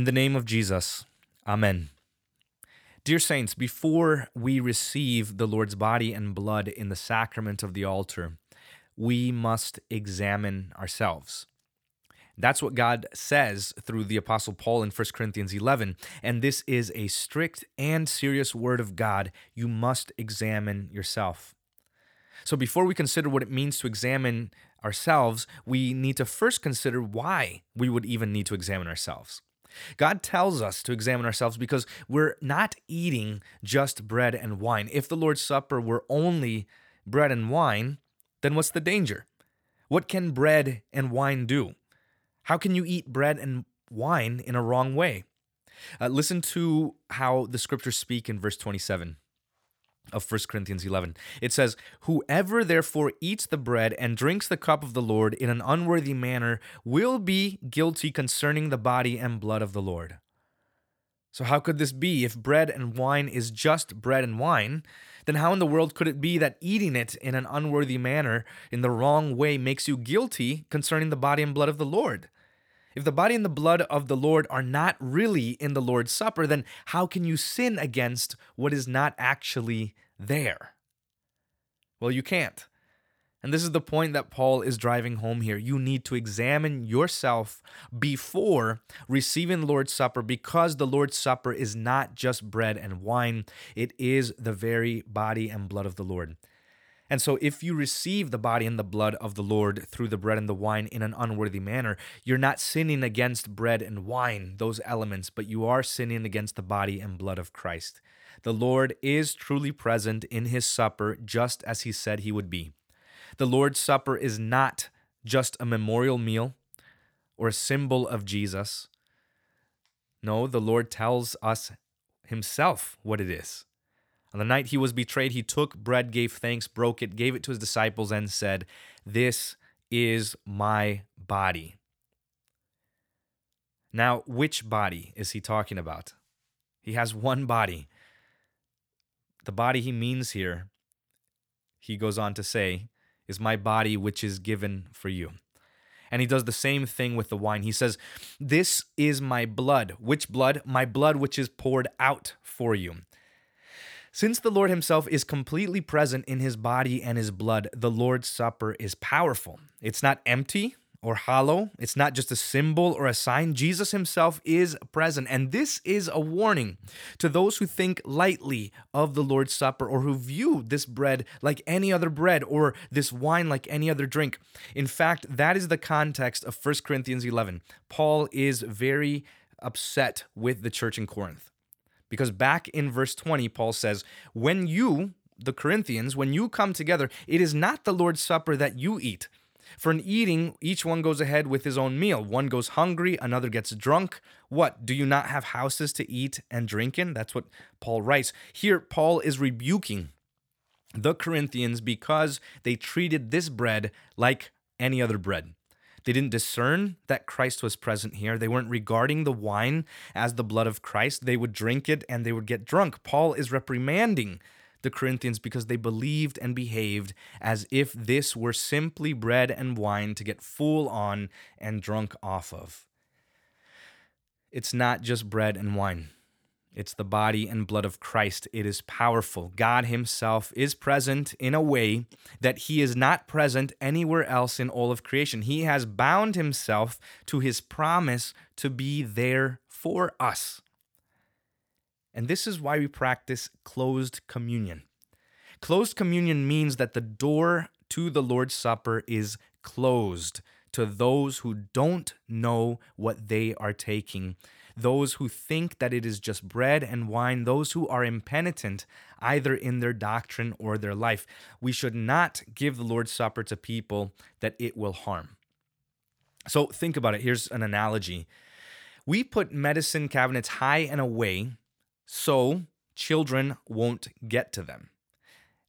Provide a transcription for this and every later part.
In the name of Jesus, Amen. Dear Saints, before we receive the Lord's body and blood in the sacrament of the altar, we must examine ourselves. That's what God says through the Apostle Paul in 1 Corinthians 11. And this is a strict and serious word of God. You must examine yourself. So, before we consider what it means to examine ourselves, we need to first consider why we would even need to examine ourselves. God tells us to examine ourselves because we're not eating just bread and wine. If the Lord's Supper were only bread and wine, then what's the danger? What can bread and wine do? How can you eat bread and wine in a wrong way? Uh, listen to how the scriptures speak in verse 27 of 1 Corinthians 11. It says, Whoever therefore eats the bread and drinks the cup of the Lord in an unworthy manner will be guilty concerning the body and blood of the Lord. So, how could this be? If bread and wine is just bread and wine, then how in the world could it be that eating it in an unworthy manner, in the wrong way, makes you guilty concerning the body and blood of the Lord? If the body and the blood of the Lord are not really in the Lord's Supper, then how can you sin against what is not actually there? Well, you can't. And this is the point that Paul is driving home here. You need to examine yourself before receiving Lord's Supper because the Lord's Supper is not just bread and wine, it is the very body and blood of the Lord. And so, if you receive the body and the blood of the Lord through the bread and the wine in an unworthy manner, you're not sinning against bread and wine, those elements, but you are sinning against the body and blood of Christ. The Lord is truly present in his supper, just as he said he would be. The Lord's Supper is not just a memorial meal or a symbol of Jesus. No, the Lord tells us himself what it is. On the night he was betrayed, he took bread, gave thanks, broke it, gave it to his disciples, and said, This is my body. Now, which body is he talking about? He has one body. The body he means here, he goes on to say, is my body which is given for you. And he does the same thing with the wine. He says, This is my blood. Which blood? My blood which is poured out for you. Since the Lord Himself is completely present in His body and His blood, the Lord's Supper is powerful. It's not empty or hollow, it's not just a symbol or a sign. Jesus Himself is present. And this is a warning to those who think lightly of the Lord's Supper or who view this bread like any other bread or this wine like any other drink. In fact, that is the context of 1 Corinthians 11. Paul is very upset with the church in Corinth. Because back in verse 20, Paul says, When you, the Corinthians, when you come together, it is not the Lord's Supper that you eat. For an eating, each one goes ahead with his own meal. One goes hungry, another gets drunk. What? Do you not have houses to eat and drink in? That's what Paul writes. Here, Paul is rebuking the Corinthians because they treated this bread like any other bread. They didn't discern that Christ was present here. They weren't regarding the wine as the blood of Christ. They would drink it and they would get drunk. Paul is reprimanding the Corinthians because they believed and behaved as if this were simply bread and wine to get full on and drunk off of. It's not just bread and wine. It's the body and blood of Christ. It is powerful. God Himself is present in a way that He is not present anywhere else in all of creation. He has bound Himself to His promise to be there for us. And this is why we practice closed communion. Closed communion means that the door to the Lord's Supper is closed to those who don't know what they are taking those who think that it is just bread and wine, those who are impenitent either in their doctrine or their life. We should not give the Lord's Supper to people that it will harm. So think about it. Here's an analogy. We put medicine cabinets high and away so children won't get to them.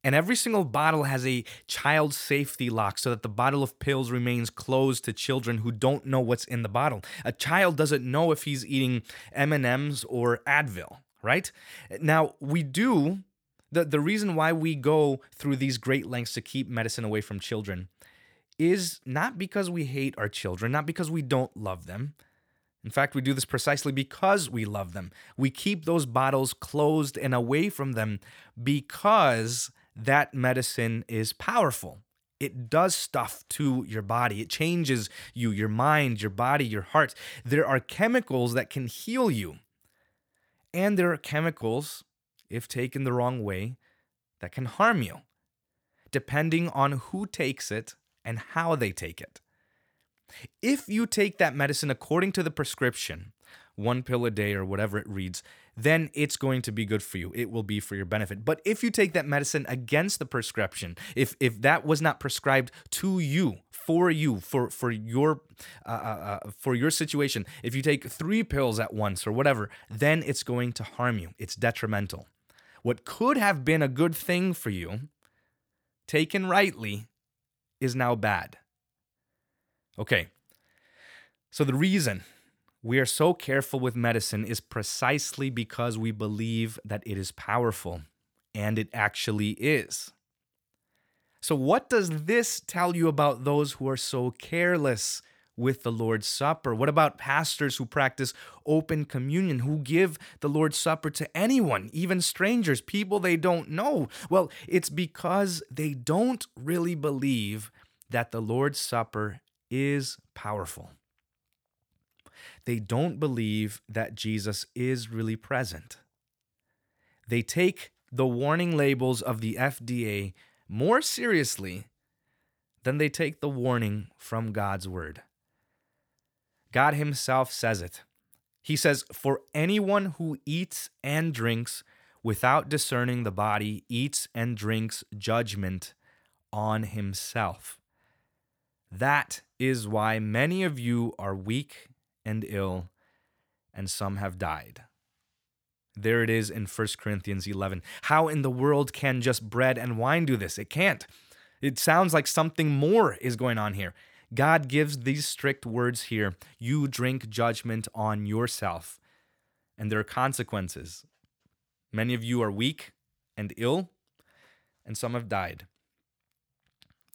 And every single bottle has a child safety lock so that the bottle of pills remains closed to children who don't know what's in the bottle. A child doesn't know if he's eating M&Ms or Advil, right? Now, we do the the reason why we go through these great lengths to keep medicine away from children is not because we hate our children, not because we don't love them. In fact, we do this precisely because we love them. We keep those bottles closed and away from them because that medicine is powerful. It does stuff to your body. It changes you, your mind, your body, your heart. There are chemicals that can heal you. And there are chemicals, if taken the wrong way, that can harm you, depending on who takes it and how they take it. If you take that medicine according to the prescription, one pill a day or whatever it reads, then it's going to be good for you. It will be for your benefit. But if you take that medicine against the prescription, if if that was not prescribed to you, for you, for for your uh, uh, uh, for your situation, if you take three pills at once or whatever, then it's going to harm you. It's detrimental. What could have been a good thing for you, taken rightly, is now bad. Okay. So the reason we are so careful with medicine is precisely because we believe that it is powerful, and it actually is. So, what does this tell you about those who are so careless with the Lord's Supper? What about pastors who practice open communion, who give the Lord's Supper to anyone, even strangers, people they don't know? Well, it's because they don't really believe that the Lord's Supper is powerful. They don't believe that Jesus is really present. They take the warning labels of the FDA more seriously than they take the warning from God's word. God Himself says it. He says, For anyone who eats and drinks without discerning the body eats and drinks judgment on himself. That is why many of you are weak and ill, and some have died. There it is in 1 Corinthians 11. How in the world can just bread and wine do this? It can't. It sounds like something more is going on here. God gives these strict words here you drink judgment on yourself, and there are consequences. Many of you are weak and ill, and some have died.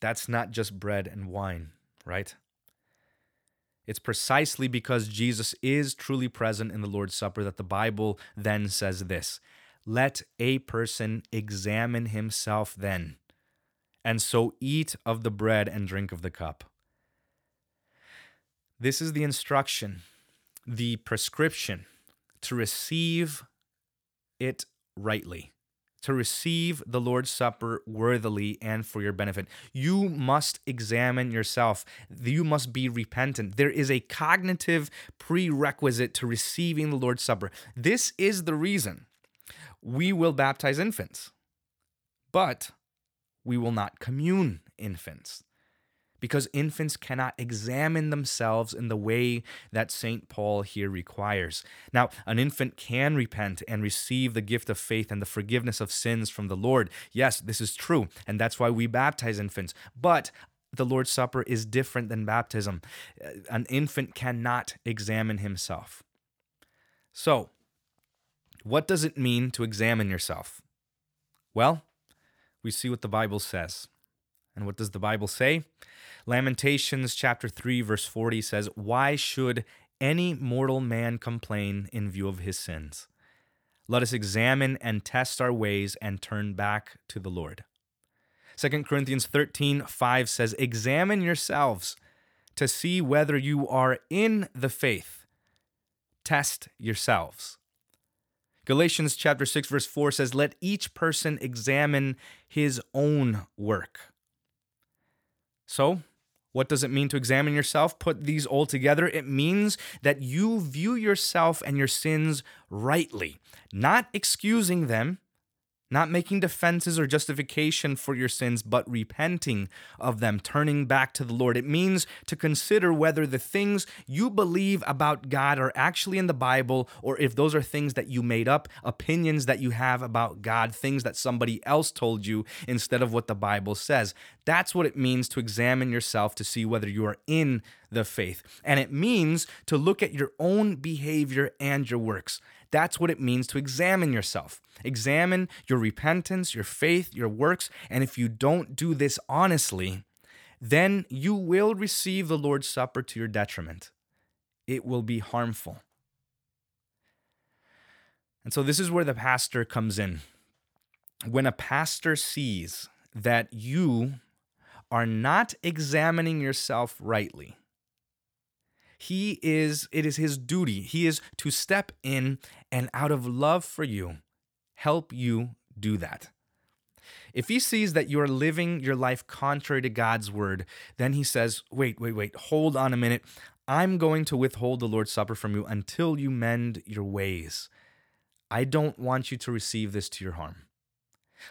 That's not just bread and wine, right? It's precisely because Jesus is truly present in the Lord's Supper that the Bible then says this Let a person examine himself then, and so eat of the bread and drink of the cup. This is the instruction, the prescription to receive it rightly to receive the Lord's Supper worthily and for your benefit. You must examine yourself. You must be repentant. There is a cognitive prerequisite to receiving the Lord's Supper. This is the reason we will baptize infants, but we will not commune infants because infants cannot examine themselves in the way that St. Paul here requires. Now, an infant can repent and receive the gift of faith and the forgiveness of sins from the Lord. Yes, this is true, and that's why we baptize infants. But the Lord's Supper is different than baptism. Uh, an infant cannot examine himself. So, what does it mean to examine yourself? Well, we see what the Bible says. And what does the Bible say? Lamentations chapter 3 verse 40 says, "Why should any mortal man complain in view of his sins? Let us examine and test our ways and turn back to the Lord." 2 Corinthians 13 5 says, Examine yourselves to see whether you are in the faith. Test yourselves. Galatians chapter 6 verse 4 says, Let each person examine his own work. So, what does it mean to examine yourself? Put these all together. It means that you view yourself and your sins rightly, not excusing them, not making defenses or justification for your sins, but repenting of them, turning back to the Lord. It means to consider whether the things you believe about God are actually in the Bible or if those are things that you made up, opinions that you have about God, things that somebody else told you instead of what the Bible says. That's what it means to examine yourself to see whether you are in the faith. And it means to look at your own behavior and your works. That's what it means to examine yourself. Examine your repentance, your faith, your works. And if you don't do this honestly, then you will receive the Lord's Supper to your detriment. it will be harmful. And so this is where the pastor comes in. When a pastor sees that you are not examining yourself rightly, he is it is his duty. He is to step in and out of love for you help you do that. If he sees that you are living your life contrary to God's word, then he says, Wait, wait, wait, hold on a minute. I'm going to withhold the Lord's Supper from you until you mend your ways. I don't want you to receive this to your harm.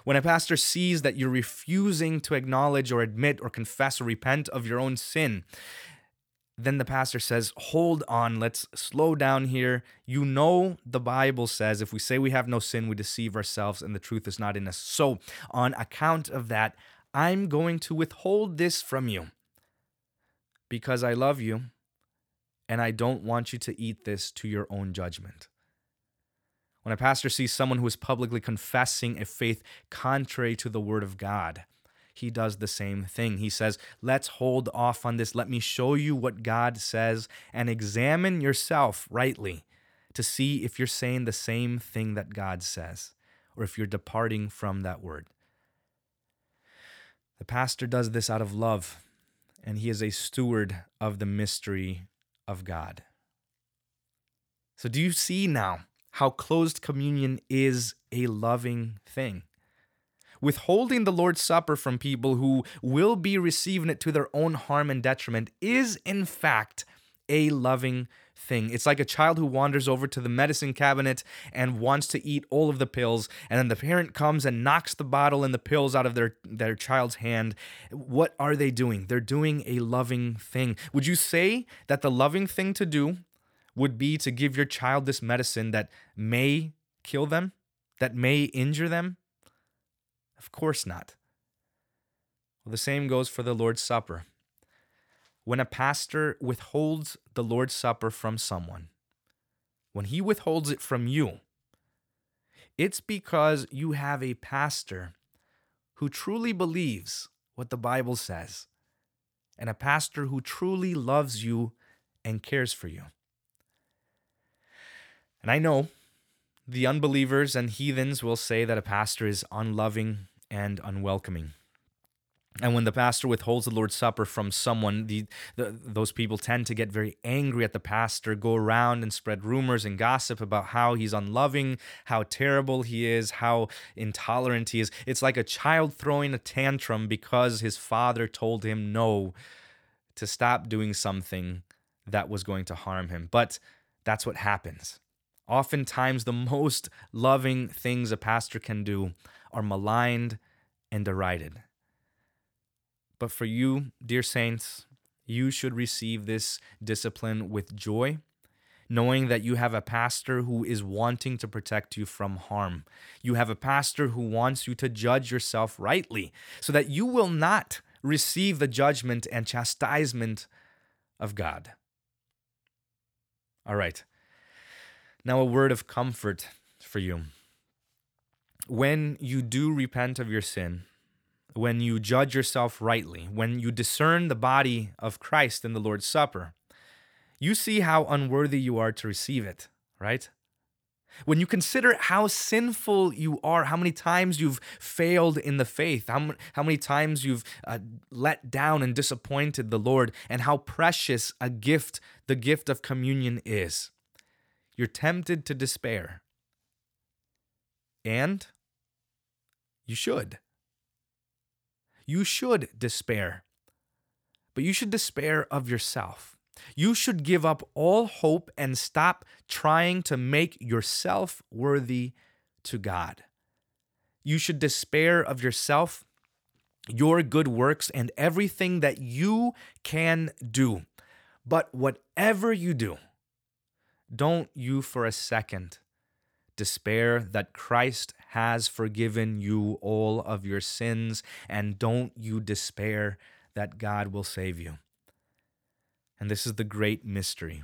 When a pastor sees that you're refusing to acknowledge or admit or confess or repent of your own sin, then the pastor says, Hold on, let's slow down here. You know, the Bible says if we say we have no sin, we deceive ourselves and the truth is not in us. So, on account of that, I'm going to withhold this from you because I love you and I don't want you to eat this to your own judgment. When a pastor sees someone who is publicly confessing a faith contrary to the word of God, he does the same thing. He says, Let's hold off on this. Let me show you what God says and examine yourself rightly to see if you're saying the same thing that God says or if you're departing from that word. The pastor does this out of love, and he is a steward of the mystery of God. So, do you see now how closed communion is a loving thing? Withholding the Lord's Supper from people who will be receiving it to their own harm and detriment is, in fact, a loving thing. It's like a child who wanders over to the medicine cabinet and wants to eat all of the pills, and then the parent comes and knocks the bottle and the pills out of their, their child's hand. What are they doing? They're doing a loving thing. Would you say that the loving thing to do would be to give your child this medicine that may kill them, that may injure them? Of course not. Well, the same goes for the Lord's Supper. When a pastor withholds the Lord's Supper from someone, when he withholds it from you, it's because you have a pastor who truly believes what the Bible says, and a pastor who truly loves you and cares for you. And I know the unbelievers and heathens will say that a pastor is unloving and unwelcoming. And when the pastor withholds the Lord's Supper from someone, the, the, those people tend to get very angry at the pastor, go around and spread rumors and gossip about how he's unloving, how terrible he is, how intolerant he is. It's like a child throwing a tantrum because his father told him no to stop doing something that was going to harm him. But that's what happens. Oftentimes, the most loving things a pastor can do are maligned and derided. But for you, dear saints, you should receive this discipline with joy, knowing that you have a pastor who is wanting to protect you from harm. You have a pastor who wants you to judge yourself rightly so that you will not receive the judgment and chastisement of God. All right. Now, a word of comfort for you when you do repent of your sin, when you judge yourself rightly, when you discern the body of Christ in the Lord's Supper, you see how unworthy you are to receive it, right? When you consider how sinful you are, how many times you've failed in the faith, how, how many times you've uh, let down and disappointed the Lord, and how precious a gift the gift of communion is, you're tempted to despair. And you should. You should despair. But you should despair of yourself. You should give up all hope and stop trying to make yourself worthy to God. You should despair of yourself, your good works, and everything that you can do. But whatever you do, don't you for a second despair that Christ has forgiven you all of your sins, and don't you despair that God will save you. And this is the great mystery.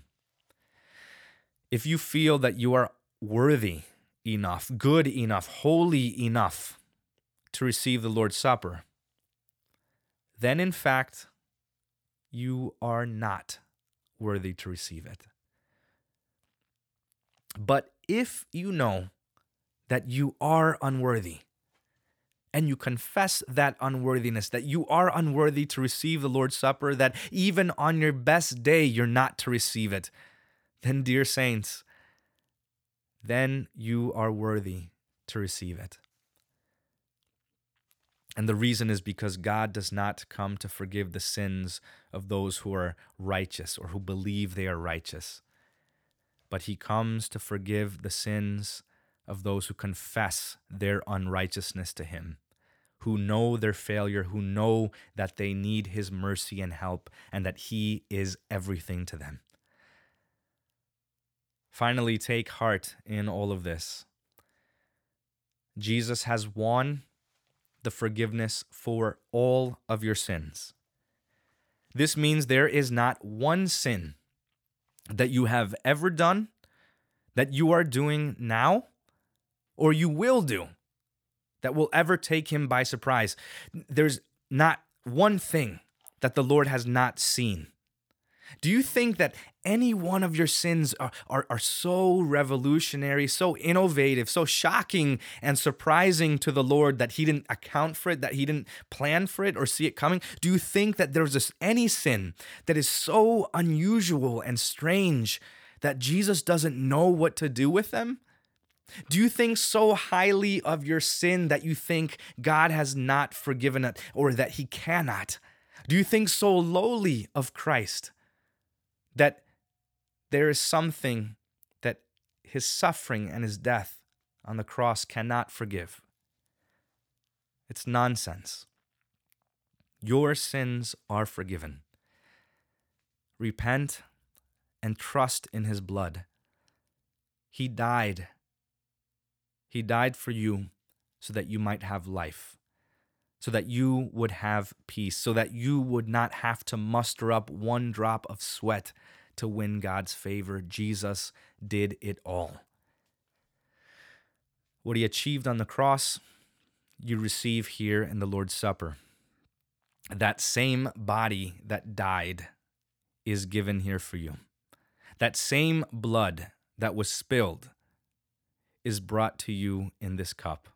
If you feel that you are worthy enough, good enough, holy enough to receive the Lord's Supper, then in fact, you are not worthy to receive it. But if you know that you are unworthy, and you confess that unworthiness, that you are unworthy to receive the Lord's Supper, that even on your best day you're not to receive it, then, dear saints, then you are worthy to receive it. And the reason is because God does not come to forgive the sins of those who are righteous or who believe they are righteous, but He comes to forgive the sins of those who confess their unrighteousness to Him, who know their failure, who know that they need His mercy and help, and that He is everything to them. Finally, take heart in all of this. Jesus has won the forgiveness for all of your sins. This means there is not one sin that you have ever done, that you are doing now, or you will do that will ever take him by surprise. There's not one thing that the Lord has not seen. Do you think that any one of your sins are, are, are, so revolutionary, so innovative, so shocking and surprising to the Lord that He didn't account for it, that He didn't plan for it or see it coming? Do you think that there's just any sin that is so unusual and strange that Jesus doesn't know what to do with them? Do you think so highly of your sin that you think God has not forgiven it or that He cannot? Do you think so lowly of Christ that there is something that his suffering and his death on the cross cannot forgive. It's nonsense. Your sins are forgiven. Repent and trust in his blood. He died. He died for you so that you might have life, so that you would have peace, so that you would not have to muster up one drop of sweat to win God's favor. Jesus did it all. What he achieved on the cross, you receive here in the Lord's Supper. That same body that died is given here for you. That same blood that was spilled is brought to you in this cup.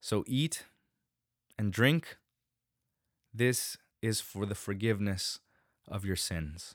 So eat and drink. This is for the forgiveness of your sins.